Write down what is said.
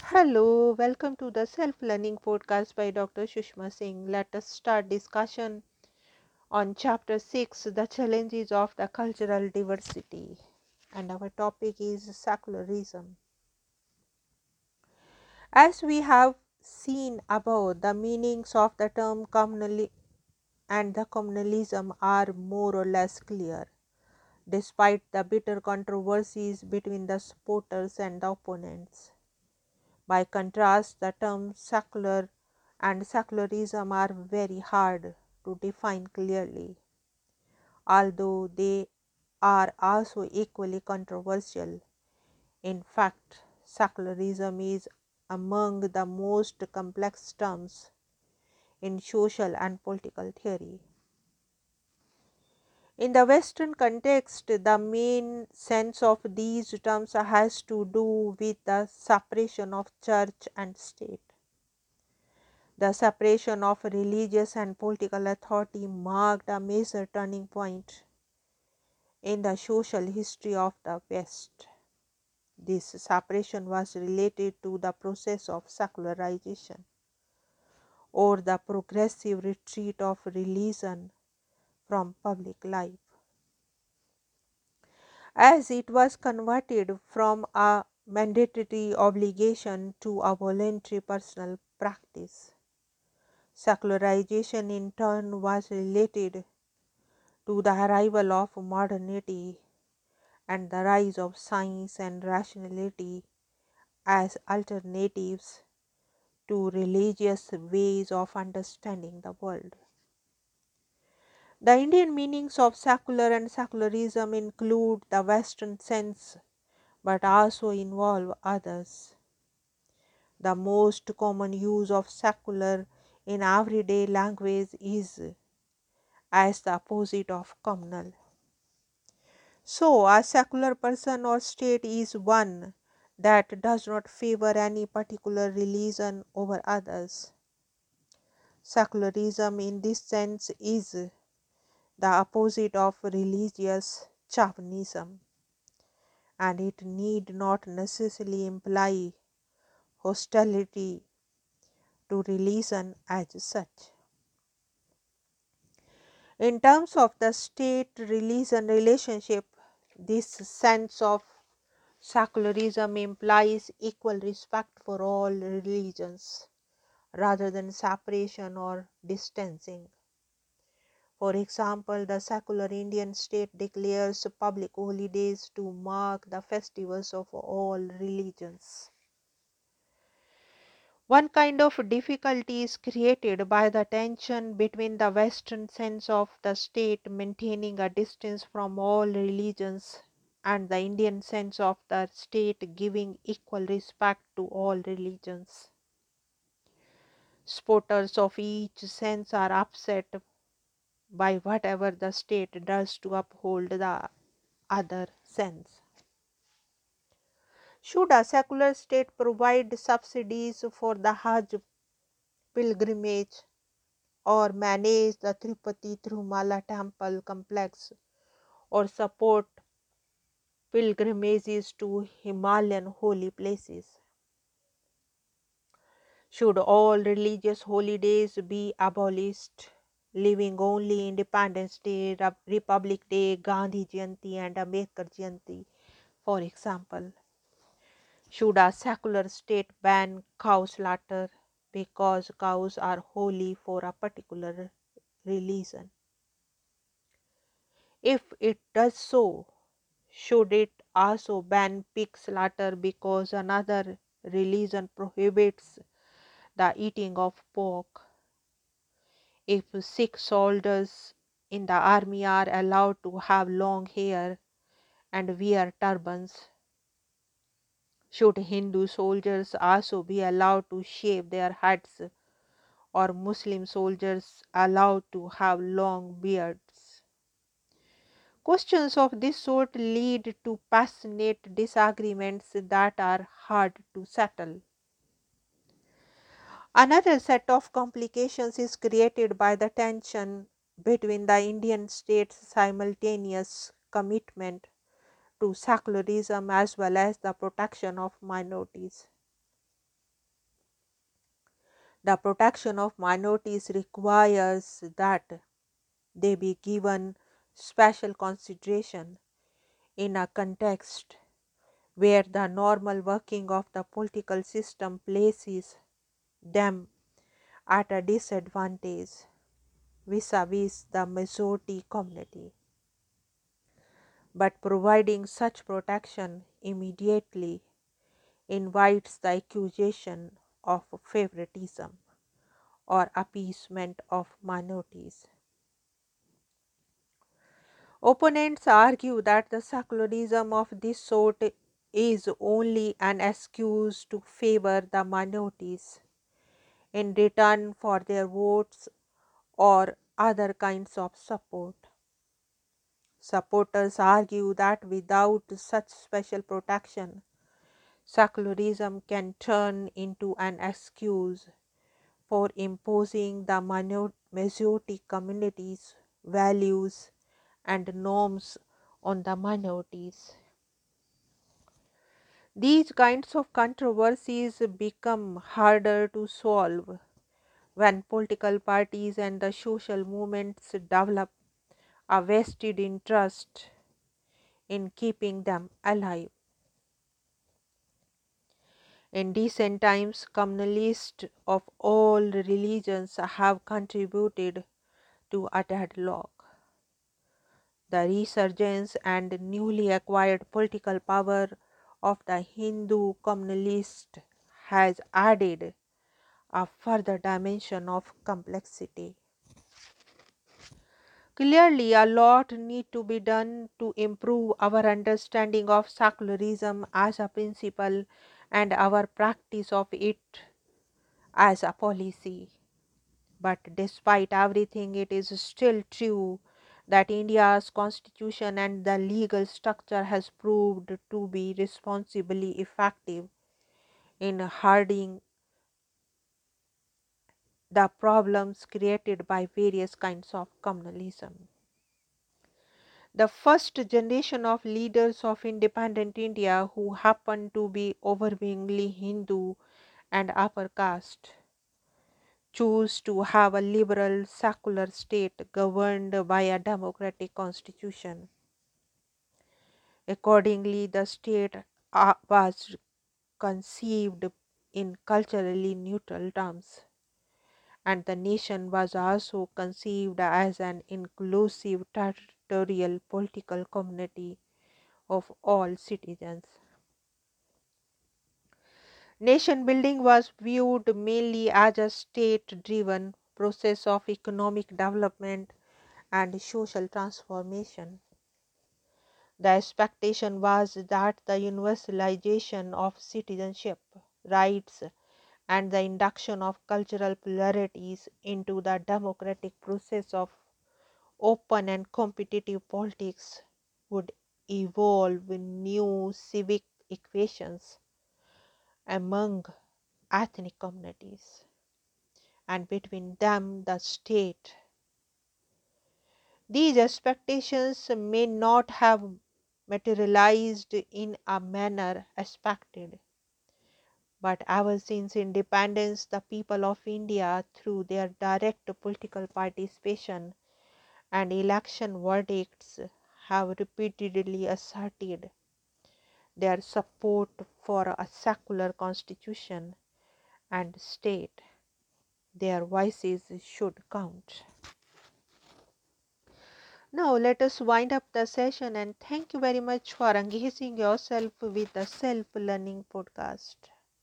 Hello, welcome to the Self Learning Podcast by Dr. Sushma Singh. Let us start discussion on chapter 6 The Challenges of the Cultural Diversity. And our topic is secularism. As we have seen above, the meanings of the term communal and the communalism are more or less clear, despite the bitter controversies between the supporters and the opponents. By contrast, the terms secular and secularism are very hard to define clearly, although they are also equally controversial. In fact, secularism is among the most complex terms in social and political theory. In the Western context, the main sense of these terms has to do with the separation of church and state. The separation of religious and political authority marked a major turning point in the social history of the West. This separation was related to the process of secularization or the progressive retreat of religion from public life as it was converted from a mandatory obligation to a voluntary personal practice. Secularization, in turn, was related to the arrival of modernity and the rise of science and rationality as alternatives to religious ways of understanding the world. The Indian meanings of secular and secularism include the Western sense but also involve others. The most common use of secular in everyday language is as the opposite of communal. So, a secular person or state is one that does not favor any particular religion over others. Secularism, in this sense, is the opposite of religious chauvinism, and it need not necessarily imply hostility to religion as such. In terms of the state religion relationship, this sense of secularism implies equal respect for all religions rather than separation or distancing. For example, the secular Indian state declares public holidays to mark the festivals of all religions. One kind of difficulty is created by the tension between the Western sense of the state maintaining a distance from all religions and the Indian sense of the state giving equal respect to all religions. Supporters of each sense are upset by whatever the state does to uphold the other sense. Should a secular state provide subsidies for the Hajj pilgrimage or manage the Tirupati Tirumala temple complex or support pilgrimages to Himalayan holy places? Should all religious holidays be abolished? Leaving only Independence Day, Republic Day, Gandhi Jayanti, and Ambedkar Jayanti, for example. Should a secular state ban cow slaughter because cows are holy for a particular religion? If it does so, should it also ban pig slaughter because another religion prohibits the eating of pork? If Sikh soldiers in the army are allowed to have long hair and wear turbans, should Hindu soldiers also be allowed to shave their heads or Muslim soldiers allowed to have long beards? Questions of this sort lead to passionate disagreements that are hard to settle. Another set of complications is created by the tension between the Indian state's simultaneous commitment to secularism as well as the protection of minorities. The protection of minorities requires that they be given special consideration in a context where the normal working of the political system places them at a disadvantage vis a vis the majority community. But providing such protection immediately invites the accusation of favoritism or appeasement of minorities. Opponents argue that the secularism of this sort is only an excuse to favor the minorities in return for their votes or other kinds of support. Supporters argue that without such special protection, secularism can turn into an excuse for imposing the majority community's values and norms on the minorities. These kinds of controversies become harder to solve when political parties and the social movements develop a vested interest in keeping them alive. In recent times, communalists of all religions have contributed to a deadlock. The resurgence and newly acquired political power of the Hindu communalist has added a further dimension of complexity. Clearly, a lot need to be done to improve our understanding of secularism as a principle and our practice of it as a policy. But despite everything, it is still true that India's constitution and the legal structure has proved to be responsibly effective in hardening the problems created by various kinds of communalism. The first generation of leaders of independent India who happened to be overwhelmingly Hindu and upper caste chose to have a liberal secular state governed by a democratic constitution. Accordingly, the state uh, was conceived in culturally neutral terms, and the nation was also conceived as an inclusive territorial political community of all citizens. Nation building was viewed mainly as a state driven process of economic development and social transformation. The expectation was that the universalization of citizenship rights and the induction of cultural pluralities into the democratic process of open and competitive politics would evolve new civic equations among ethnic communities and between them the state. These expectations may not have materialized in a manner expected. But ever since independence, the people of India, through their direct political participation and election verdicts, have repeatedly asserted their support for a secular constitution and state. Their voices should count. Now, let us wind up the session and thank you very much for engaging yourself with the Self Learning Podcast.